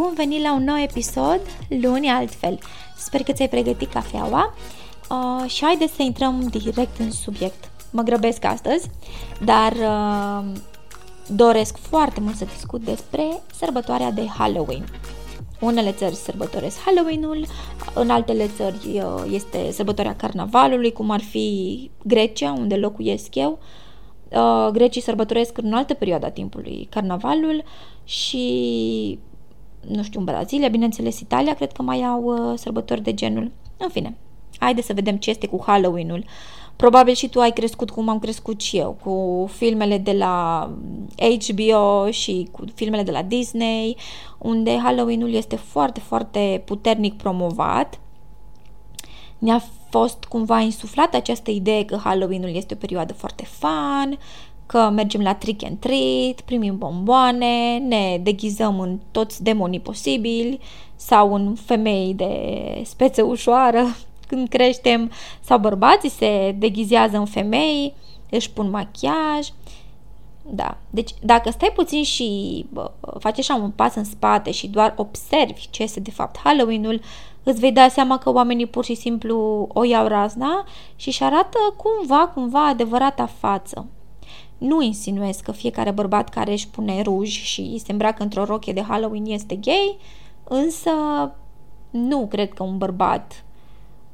Bun venit la un nou episod, luni altfel. Sper că ți-ai pregătit cafeaua uh, și haide să intrăm direct în subiect. Mă grăbesc astăzi, dar uh, doresc foarte mult să discut despre sărbătoarea de Halloween. Unele țări sărbătoresc Halloween-ul, în altele țări uh, este sărbătoarea carnavalului, cum ar fi Grecia, unde locuiesc eu. Uh, grecii sărbătoresc în altă perioadă a timpului carnavalul și nu știu, în Brazilia, bineînțeles Italia, cred că mai au uh, sărbători de genul. În fine, haide să vedem ce este cu Halloween-ul. Probabil și tu ai crescut cum am crescut și eu, cu filmele de la HBO și cu filmele de la Disney, unde Halloween-ul este foarte, foarte puternic promovat. Ne-a fost cumva insuflată această idee că Halloween-ul este o perioadă foarte fun, că mergem la trick and treat, primim bomboane, ne deghizăm în toți demonii posibili sau în femei de speță ușoară când creștem sau bărbații se deghizează în femei, își pun machiaj. Da, deci dacă stai puțin și bă, faci așa un pas în spate și doar observi ce este de fapt Halloween-ul, îți vei da seama că oamenii pur și simplu o iau razna și își arată cumva, cumva adevărata față. Nu insinuez că fiecare bărbat care își pune ruj și se îmbracă într-o rochie de Halloween este gay, însă nu cred că un bărbat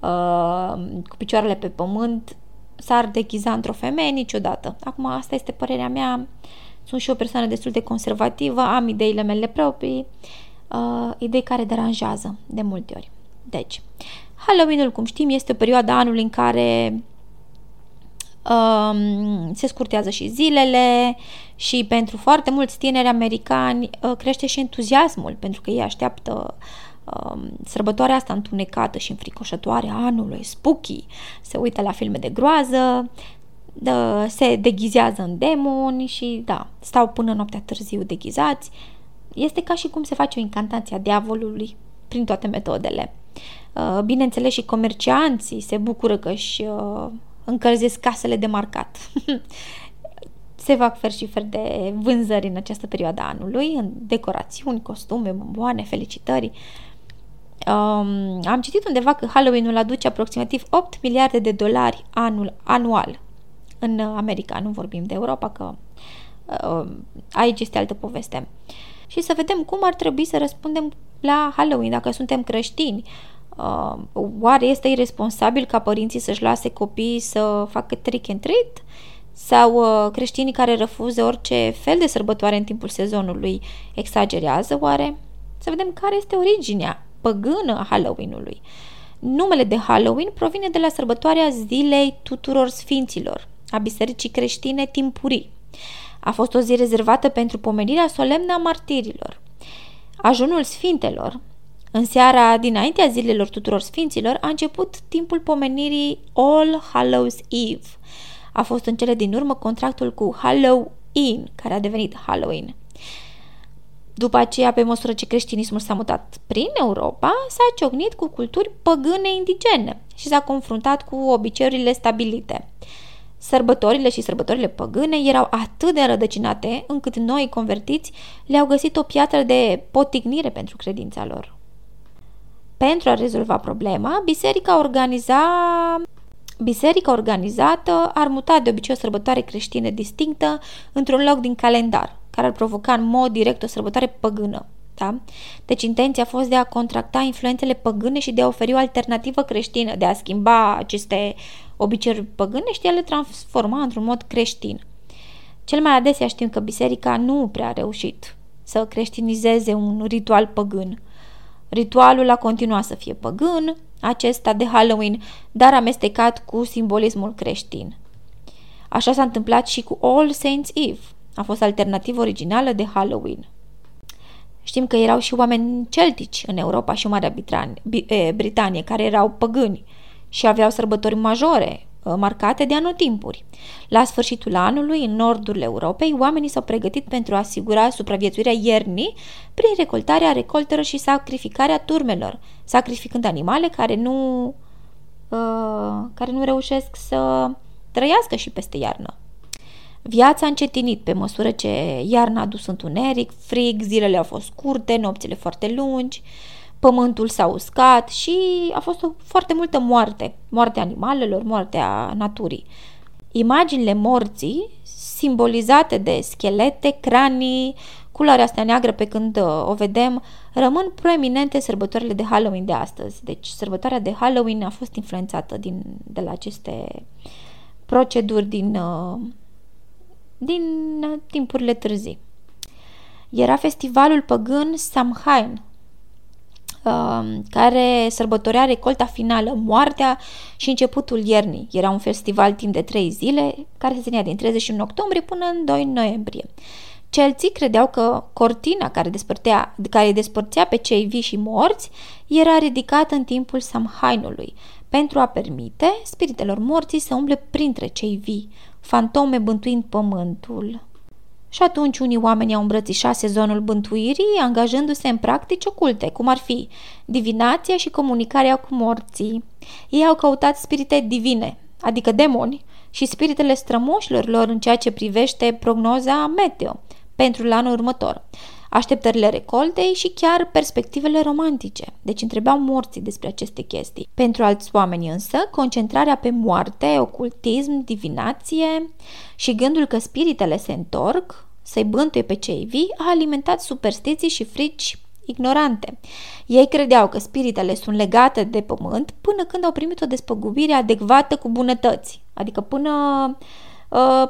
uh, cu picioarele pe pământ s-ar dechiza într-o femeie niciodată. Acum, asta este părerea mea. Sunt și o persoană destul de conservativă, am ideile mele proprii, uh, idei care deranjează de multe ori. Deci, Halloween-ul, cum știm, este o perioadă anului în care um, se scurtează și zilele și pentru foarte mulți tineri americani uh, crește și entuziasmul pentru că ei așteaptă um, sărbătoarea asta întunecată și înfricoșătoare a anului, spooky, se uită la filme de groază, dă, se deghizează în demoni și da, stau până noaptea târziu deghizați. Este ca și cum se face o incantație a diavolului prin toate metodele. Uh, bineînțeles și comercianții se bucură că își uh, încălzesc casele de marcat. Se fac fel și fel de vânzări în această perioadă a anului, în decorațiuni, costume, bomboane, felicitări. Um, am citit undeva că Halloween-ul aduce aproximativ 8 miliarde de dolari anul, anual în America, nu vorbim de Europa, că uh, aici este altă poveste. Și să vedem cum ar trebui să răspundem la Halloween, dacă suntem creștini, Uh, oare este irresponsabil ca părinții să-și lase copiii să facă trick and treat? Sau uh, creștinii care refuză orice fel de sărbătoare în timpul sezonului exagerează oare? Să vedem care este originea păgână a Halloween-ului. Numele de Halloween provine de la sărbătoarea zilei tuturor sfinților, a bisericii creștine timpurii. A fost o zi rezervată pentru pomenirea solemnă a martirilor. Ajunul sfintelor în seara dinaintea zilelor tuturor sfinților a început timpul pomenirii All Hallows Eve. A fost în cele din urmă contractul cu Halloween, care a devenit Halloween. După aceea, pe măsură ce creștinismul s-a mutat prin Europa, s-a ciocnit cu culturi păgâne indigene și s-a confruntat cu obiceiurile stabilite. Sărbătorile și sărbătorile păgâne erau atât de rădăcinate încât noi convertiți le-au găsit o piatră de potignire pentru credința lor. Pentru a rezolva problema, biserica organiza Biserica organizată ar muta de obicei o sărbătoare creștină distinctă într-un loc din calendar, care ar provoca în mod direct o sărbătoare păgână. Da? Deci intenția a fost de a contracta influențele păgâne și de a oferi o alternativă creștină, de a schimba aceste obiceiuri păgâne și de a le transforma într-un mod creștin. Cel mai adesea știm că biserica nu prea a reușit să creștinizeze un ritual păgân. Ritualul a continuat să fie păgân, acesta de Halloween, dar amestecat cu simbolismul creștin. Așa s-a întâmplat și cu All Saints Eve. A fost alternativă originală de Halloween. Știm că erau și oameni celtici în Europa și Marea Britanie, care erau păgâni și aveau sărbători majore, Uh, marcate de anotimpuri. La sfârșitul anului, în nordul Europei, oamenii s-au pregătit pentru a asigura supraviețuirea iernii prin recoltarea recoltelor și sacrificarea turmelor, sacrificând animale care nu, uh, care nu reușesc să trăiască și peste iarnă. Viața a încetinit pe măsură ce iarna a adus întuneric, frig, zilele au fost scurte, nopțile foarte lungi, uh, pământul s-a uscat și a fost o, foarte multă moarte. Moartea animalelor, moartea naturii. Imaginile morții, simbolizate de schelete, cranii, culoarea asta neagră pe când uh, o vedem, rămân proeminente sărbătorile de Halloween de astăzi. Deci sărbătoarea de Halloween a fost influențată din, de la aceste proceduri din, uh, din uh, timpurile târzii. Era festivalul păgân Samhain, Um, care sărbătorea recolta finală, moartea și începutul iernii. Era un festival timp de trei zile, care se ținea din 31 octombrie până în 2 noiembrie. Celții credeau că cortina care, despărtea, care despărțea pe cei vii și morți era ridicată în timpul Samhainului, pentru a permite spiritelor morții să umble printre cei vii, fantome bântuind pământul. Și atunci unii oameni au îmbrățișat sezonul bântuirii, angajându-se în practici oculte, cum ar fi divinația și comunicarea cu morții. Ei au căutat spirite divine, adică demoni, și spiritele strămoșilor lor în ceea ce privește prognoza meteo pentru anul următor, așteptările recoltei și chiar perspectivele romantice. Deci întrebau morții despre aceste chestii. Pentru alți oameni însă, concentrarea pe moarte, ocultism, divinație și gândul că spiritele se întorc să-i bântuie pe cei vii a alimentat superstiții și frici ignorante. Ei credeau că spiritele sunt legate de pământ până când au primit o despăgubire adecvată cu bunătăți, adică până uh,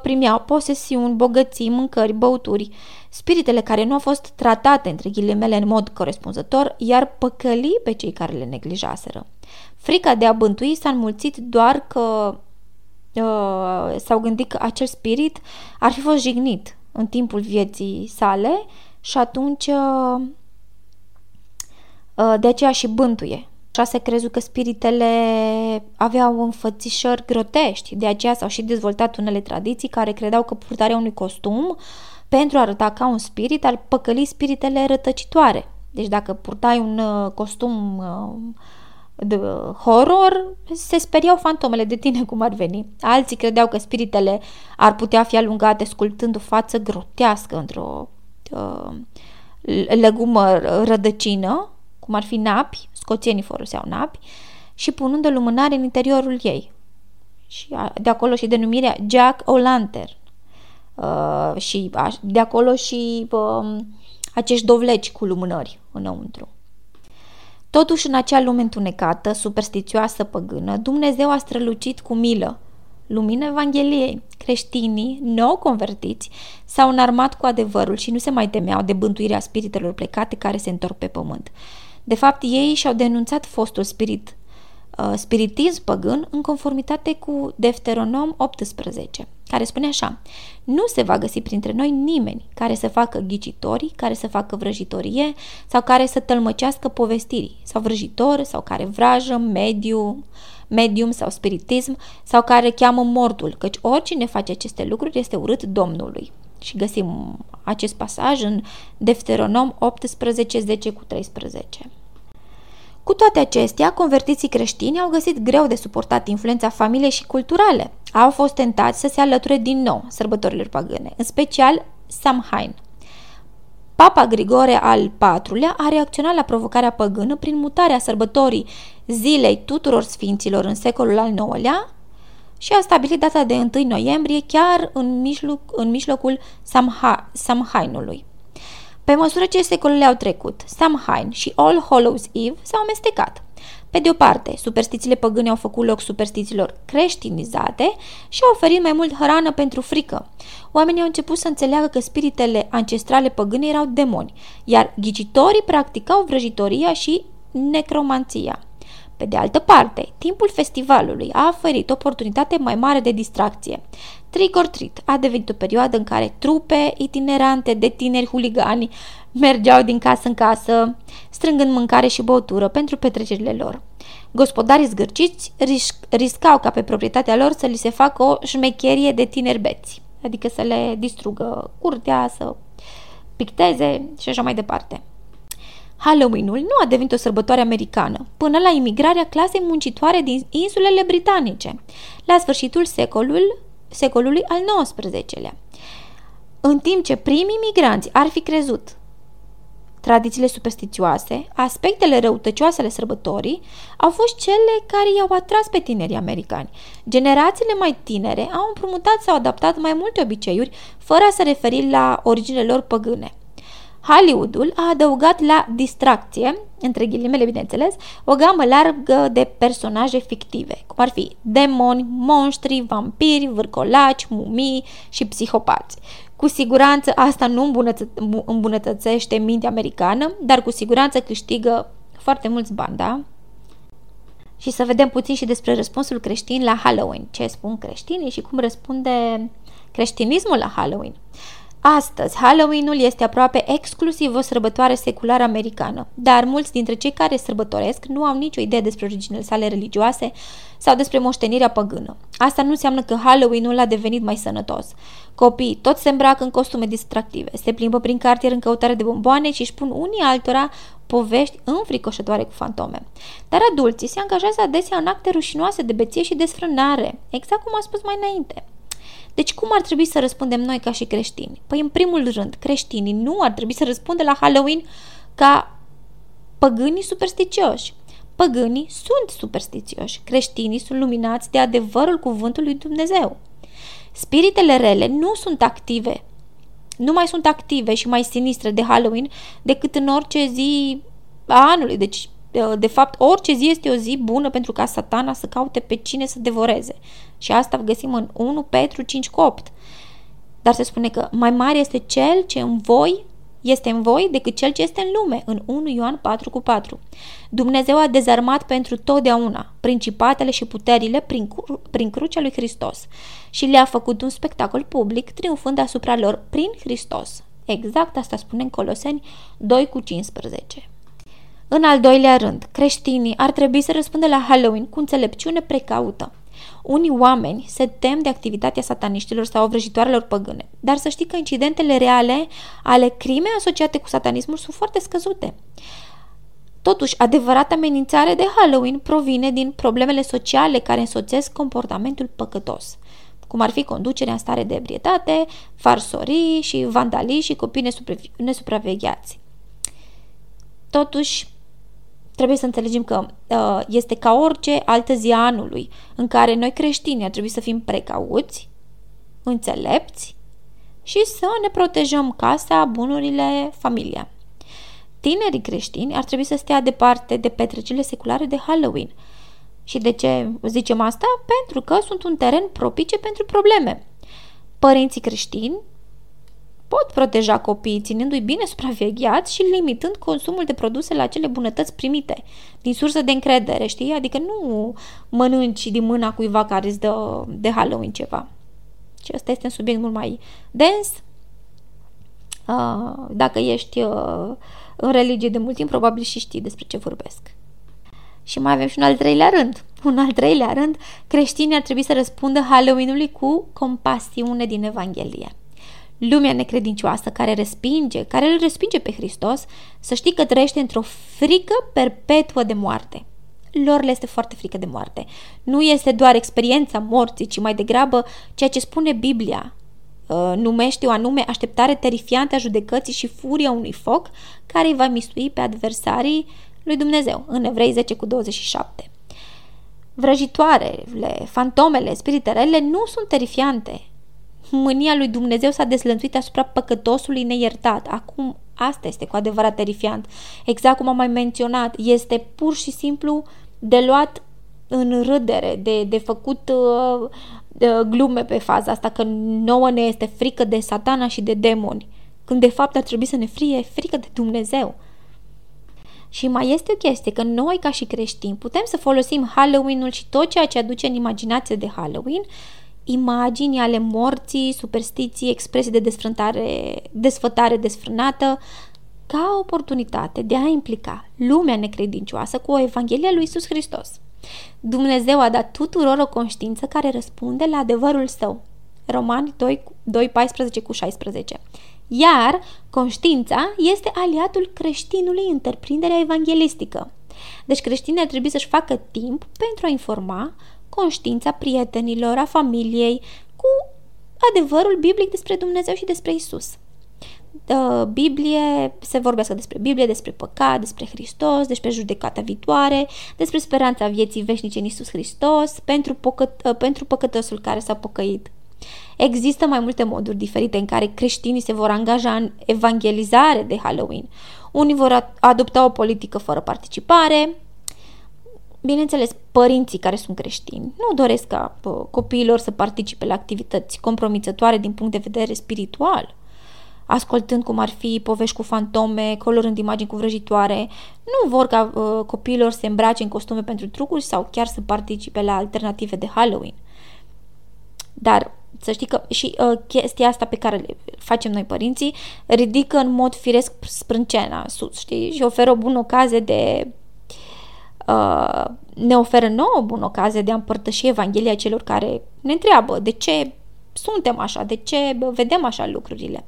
primeau posesiuni, bogății, mâncări, băuturi. Spiritele care nu au fost tratate, între ghilimele, în mod corespunzător, iar păcăli pe cei care le neglijaseră. Frica de a bântui s-a înmulțit doar că uh, s-au gândit că acel spirit ar fi fost jignit în timpul vieții sale și atunci uh, uh, de aceea și bântuie. Așa se crezut că spiritele aveau înfățișări grotești, de aceea s-au și dezvoltat unele tradiții care credeau că purtarea unui costum pentru a arăta ca un spirit ar păcăli spiritele rătăcitoare. Deci dacă purtai un uh, costum de horror, se speriau fantomele de tine cum ar veni. Alții credeau că spiritele ar putea fi alungate sculptând o față grotească într-o uh, legumă rădăcină, cum ar fi napi, scoțienii foloseau napi, și punând o lumânare în interiorul ei. Și de acolo și denumirea Jack O'Lantern. Uh, și de acolo și uh, acești dovleci cu lumânări înăuntru. Totuși, în acea lume întunecată, superstițioasă, păgână, Dumnezeu a strălucit cu milă. Lumina Evangheliei, creștinii, nou convertiți, s-au înarmat cu adevărul și nu se mai temeau de bântuirea spiritelor plecate care se întorc pe pământ. De fapt, ei și-au denunțat fostul spirit, uh, spiritism păgân în conformitate cu Deuteronom 18 care spune așa, nu se va găsi printre noi nimeni care să facă ghicitorii, care să facă vrăjitorie sau care să tălmăcească povestirii, sau vrăjitor, sau care vrajă, medium, medium sau spiritism, sau care cheamă mortul, căci oricine face aceste lucruri este urât Domnului. Și găsim acest pasaj în Defteronom 18, 10 cu 13. Cu toate acestea, convertiții creștini au găsit greu de suportat influența familiei și culturale. Au fost tentați să se alăture din nou sărbătorilor pagâne, în special Samhain. Papa Grigore al IV-lea a reacționat la provocarea păgână prin mutarea sărbătorii zilei tuturor sfinților în secolul al IX-lea și a stabilit data de 1 noiembrie chiar în, mijloc, în mijlocul Samha, Samhainului. Pe măsură ce secolele au trecut, Samhain și All Hallows Eve s-au amestecat. Pe de o parte, superstițiile păgâne au făcut loc superstițiilor creștinizate și au oferit mai mult hrană pentru frică. Oamenii au început să înțeleagă că spiritele ancestrale păgâne erau demoni, iar ghicitorii practicau vrăjitoria și necromanția. Pe de altă parte, timpul festivalului a oferit oportunitate mai mare de distracție. Trick or treat a devenit o perioadă în care trupe itinerante de tineri huligani mergeau din casă în casă, strângând mâncare și băutură pentru petrecerile lor. Gospodarii zgârciți riscau ca pe proprietatea lor să li se facă o șmecherie de tineri beți, adică să le distrugă curtea, să picteze și așa mai departe. Halloween-ul nu a devenit o sărbătoare americană, până la imigrarea clasei muncitoare din insulele britanice, la sfârșitul secolul, secolului al XIX-lea. În timp ce primii migranți ar fi crezut tradițiile superstițioase, aspectele răutăcioase ale sărbătorii au fost cele care i-au atras pe tinerii americani. Generațiile mai tinere au împrumutat sau adaptat mai multe obiceiuri fără a se referi la originele lor păgâne. Hollywoodul a adăugat la distracție, între ghilimele bineînțeles, o gamă largă de personaje fictive, cum ar fi demoni, monștri, vampiri, vârcolaci, mumii și psihopați. Cu siguranță asta nu îmbunătățește mintea americană, dar cu siguranță câștigă foarte mulți bani, da? Și să vedem puțin și despre răspunsul creștin la Halloween. Ce spun creștinii și cum răspunde creștinismul la Halloween. Astăzi, Halloween-ul este aproape exclusiv o sărbătoare seculară americană, dar mulți dintre cei care sărbătoresc nu au nicio idee despre originele sale religioase sau despre moștenirea păgână. Asta nu înseamnă că Halloween-ul a devenit mai sănătos. Copiii toți se îmbracă în costume distractive, se plimbă prin cartier în căutare de bomboane și își pun unii altora povești înfricoșătoare cu fantome. Dar adulții se angajează adesea în acte rușinoase de beție și desfrânare, exact cum am spus mai înainte. Deci cum ar trebui să răspundem noi ca și creștini? Păi în primul rând, creștinii nu ar trebui să răspundă la Halloween ca păgânii supersticioși. Păgânii sunt superstițioși, creștinii sunt luminați de adevărul cuvântului Dumnezeu. Spiritele rele nu sunt active, nu mai sunt active și mai sinistre de Halloween decât în orice zi a anului. Deci de fapt, orice zi este o zi bună pentru ca satana să caute pe cine să devoreze. Și asta găsim în 1 Petru 5 cu 8. Dar se spune că mai mare este cel ce în voi este în voi decât cel ce este în lume, în 1 Ioan 4 cu 4. Dumnezeu a dezarmat pentru totdeauna principatele și puterile prin, cru- prin crucea lui Hristos și le-a făcut un spectacol public, triumfând asupra lor prin Hristos. Exact asta spune în Coloseni 2 cu 15. În al doilea rând, creștinii ar trebui să răspundă la Halloween cu înțelepciune precaută. Unii oameni se tem de activitatea sataniștilor sau vrăjitoarelor păgâne, dar să știi că incidentele reale ale crimei asociate cu satanismul sunt foarte scăzute. Totuși, adevărata amenințare de Halloween provine din problemele sociale care însoțesc comportamentul păcătos, cum ar fi conducerea în stare de ebrietate, farsorii și vandalii și copii nesupravegheați. Totuși, trebuie să înțelegem că uh, este ca orice altă zi a anului în care noi creștini ar trebui să fim precauți, înțelepți și să ne protejăm casa, bunurile, familia. Tinerii creștini ar trebui să stea departe de petrecerile seculare de Halloween. Și de ce zicem asta? Pentru că sunt un teren propice pentru probleme. Părinții creștini pot proteja copiii ținându-i bine supravegheați și limitând consumul de produse la acele bunătăți primite din sursă de încredere, știi? Adică nu mănânci din mâna cuiva care îți dă de Halloween ceva. Și ăsta este un subiect mult mai dens. Dacă ești în religie de mult timp, probabil și știi despre ce vorbesc. Și mai avem și un al treilea rând. Un al treilea rând, creștinii ar trebui să răspundă Halloween-ului cu compasiune din Evanghelie lumea necredincioasă care respinge, care îl respinge pe Hristos, să știi că trăiește într-o frică perpetuă de moarte. Lor le este foarte frică de moarte. Nu este doar experiența morții, ci mai degrabă ceea ce spune Biblia. Uh, numește o anume așteptare terifiantă a judecății și furia unui foc care îi va mistui pe adversarii lui Dumnezeu, în Evrei 10 cu 27. Vrăjitoarele, fantomele, spiritele nu sunt terifiante, Mânia lui Dumnezeu s-a deslănțuit asupra păcătosului neiertat. Acum asta este cu adevărat terifiant. Exact cum am mai menționat, este pur și simplu de luat în râdere, de, de făcut uh, uh, glume pe faza asta, că nouă ne este frică de satana și de demoni, când de fapt ar trebui să ne frie frică de Dumnezeu. Și mai este o chestie, că noi ca și creștini putem să folosim Halloween-ul și tot ceea ce aduce în imaginație de Halloween imagini ale morții, superstiții, expresii de desfrântare, desfătare desfrânată, ca oportunitate de a implica lumea necredincioasă cu o Evanghelie lui Iisus Hristos. Dumnezeu a dat tuturor o conștiință care răspunde la adevărul său. Romani 2, 2 14 cu 16. Iar conștiința este aliatul creștinului în întreprinderea evanghelistică. Deci creștinii ar trebui să-și facă timp pentru a informa conștiința prietenilor, a familiei, cu adevărul biblic despre Dumnezeu și despre Isus. Biblie, se vorbească despre Biblie, despre păcat, despre Hristos, despre judecata viitoare, despre speranța vieții veșnice în Isus Hristos, pentru, păcăt, pentru păcătosul care s-a pocăit. Există mai multe moduri diferite în care creștinii se vor angaja în evangelizare de Halloween. Unii vor adopta o politică fără participare. Bineînțeles, părinții care sunt creștini nu doresc ca copiilor să participe la activități compromițătoare din punct de vedere spiritual ascultând cum ar fi povești cu fantome, colorând imagini cu vrăjitoare. Nu vor ca uh, copiilor să se îmbrace în costume pentru trucuri sau chiar să participe la alternative de Halloween. Dar să știi că și uh, chestia asta pe care le facem noi părinții ridică în mod firesc sprâncena sus, știi? Și oferă o bună ocazie de uh, ne oferă nouă o bună ocazie de a împărtăși Evanghelia celor care ne întreabă de ce suntem așa, de ce vedem așa lucrurile.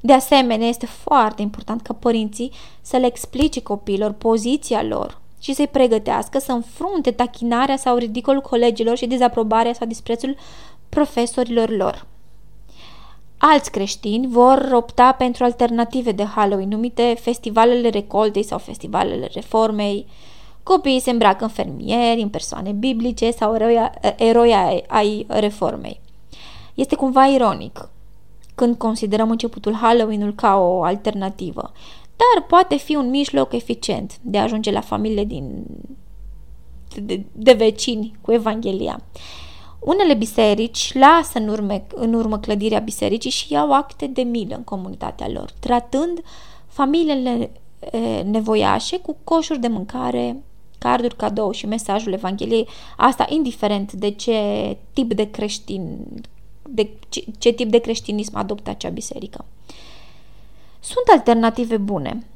De asemenea, este foarte important ca părinții să le explice copiilor poziția lor și să-i pregătească să înfrunte tachinarea sau ridicolul colegilor și dezaprobarea sau disprețul profesorilor lor. Alți creștini vor opta pentru alternative de Halloween, numite festivalele recoltei sau festivalele reformei. Copiii se îmbracă în fermieri, în persoane biblice sau eroi, eroi ai, ai reformei. Este cumva ironic când considerăm începutul Halloween-ul ca o alternativă, dar poate fi un mijloc eficient de a ajunge la familiile din, de, de vecini cu Evanghelia. Unele biserici lasă în, urme, în urmă clădirea bisericii și iau acte de milă în comunitatea lor, tratând familiile nevoiașe cu coșuri de mâncare, carduri cadou și mesajul Evangheliei, asta indiferent de ce tip de creștin, de ce, ce tip de creștinism adoptă acea biserică. Sunt alternative bune,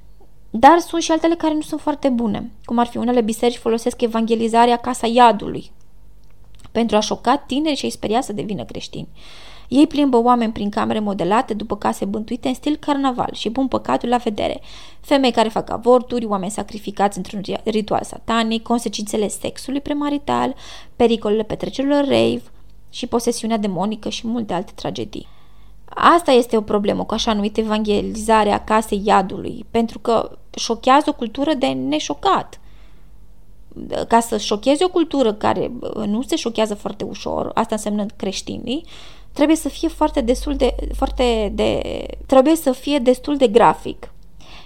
dar sunt și altele care nu sunt foarte bune, cum ar fi unele biserici folosesc evangelizarea Casa Iadului pentru a șoca tineri și a-i speria să devină creștini. Ei plimbă oameni prin camere modelate după case bântuite în stil carnaval și pun păcatul la vedere. Femei care fac avorturi, oameni sacrificați într-un ritual satanic, consecințele sexului premarital, pericolele petrecerilor rave și posesiunea demonică și multe alte tragedii. Asta este o problemă cu așa numită evangelizare a casei iadului, pentru că șochează o cultură de neșocat – ca să șochezi o cultură care nu se șochează foarte ușor, asta înseamnă creștinii, trebuie să fie foarte destul de, foarte de, trebuie să fie destul de grafic.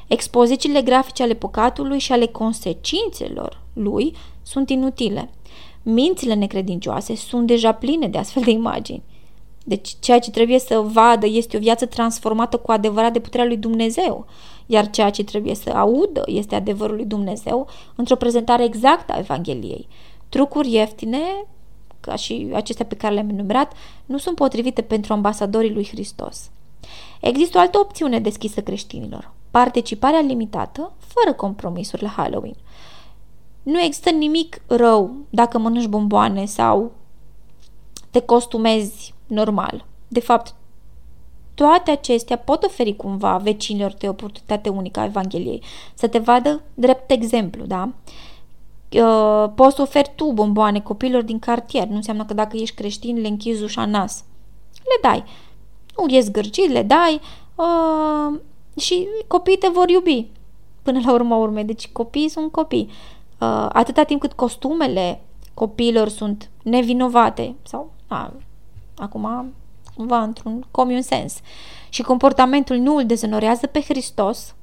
Expozițiile grafice ale păcatului și ale consecințelor lui sunt inutile. Mințile necredincioase sunt deja pline de astfel de imagini. Deci ceea ce trebuie să vadă este o viață transformată cu adevărat de puterea lui Dumnezeu iar ceea ce trebuie să audă este adevărul lui Dumnezeu într-o prezentare exactă a Evangheliei. Trucuri ieftine, ca și acestea pe care le-am enumerat, nu sunt potrivite pentru ambasadorii lui Hristos. Există o altă opțiune deschisă creștinilor, participarea limitată, fără compromisuri la Halloween. Nu există nimic rău dacă mănânci bomboane sau te costumezi normal. De fapt, toate acestea pot oferi cumva vecinilor de oportunitate unică a Evangheliei. Să te vadă drept exemplu, da? Uh, poți să oferi tu bomboane copilor din cartier. Nu înseamnă că dacă ești creștin le închizi ușa nas. Le dai. Nu e zgârcit, le dai uh, și copiii te vor iubi până la urma urmei. Deci copiii sunt copii. Uh, atâta timp cât costumele copiilor sunt nevinovate sau a, acum cumva într-un comun sens și comportamentul nu îl dezonorează pe Hristos, uh,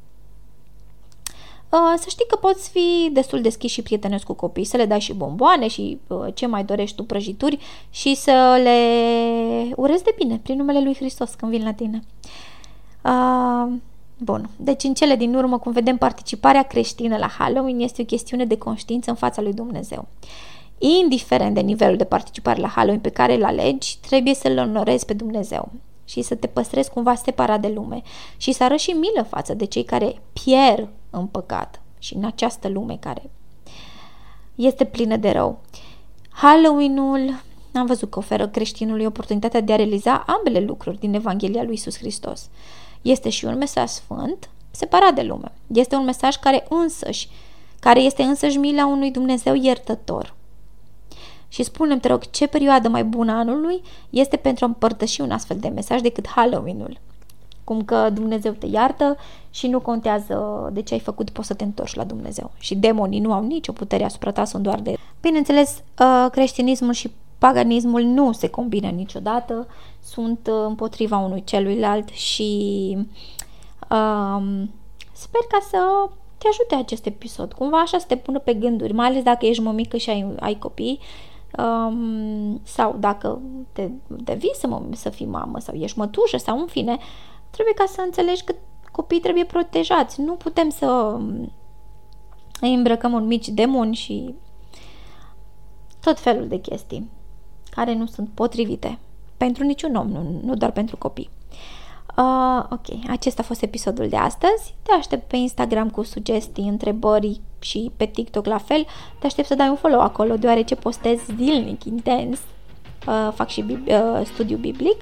să știi că poți fi destul deschis și prietenos cu copii, să le dai și bomboane și uh, ce mai dorești tu, prăjituri și să le urezi de bine prin numele lui Hristos când vin la tine. Uh, bun, deci în cele din urmă, cum vedem, participarea creștină la Halloween este o chestiune de conștiință în fața lui Dumnezeu. Indiferent de nivelul de participare la Halloween pe care îl alegi, trebuie să-L onorezi pe Dumnezeu. și să te păstrezi cumva separat de lume și să arăți și milă față de cei care pierd în păcat și în această lume care este plină de rău. Halloween-ul am văzut că oferă creștinului oportunitatea de a realiza ambele lucruri din Evanghelia lui Isus Hristos. Este și un mesaj sfânt, separat de lume. Este un mesaj care însăși, care este însăși mila unui Dumnezeu iertător. Și spunem, te rog, ce perioadă mai bună anului este pentru a împărtăși un astfel de mesaj decât Halloween-ul? Cum că Dumnezeu te iartă și nu contează de ce ai făcut, poți să te întorci la Dumnezeu. Și demonii nu au nicio putere asupra ta, sunt doar de... Bineînțeles, uh, creștinismul și paganismul nu se combină niciodată, sunt uh, împotriva unui celuilalt și um, sper ca să te ajute acest episod. Cumva așa să te pună pe gânduri, mai ales dacă ești mămică și ai, ai copii um, sau dacă te devii să, să fii mamă sau ești mătușă sau în fine, trebuie ca să înțelegi că copiii trebuie protejați. Nu putem să îi îmbrăcăm un mici demoni și tot felul de chestii care nu sunt potrivite pentru niciun om, nu, nu doar pentru copii. Uh, ok, acesta a fost episodul de astăzi. Te aștept pe Instagram cu sugestii, întrebări și pe TikTok la fel. Te aștept să dai un follow acolo, deoarece postez zilnic, intens. Uh, fac și bib- uh, studiu biblic.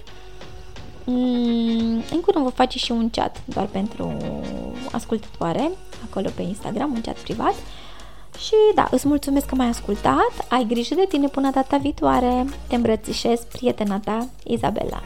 Mm, în curând vă face și un chat doar pentru ascultătoare, acolo pe Instagram, un chat privat. Și da, îți mulțumesc că m-ai ascultat, ai grijă de tine până data viitoare, te îmbrățișez, prietena ta, Izabela.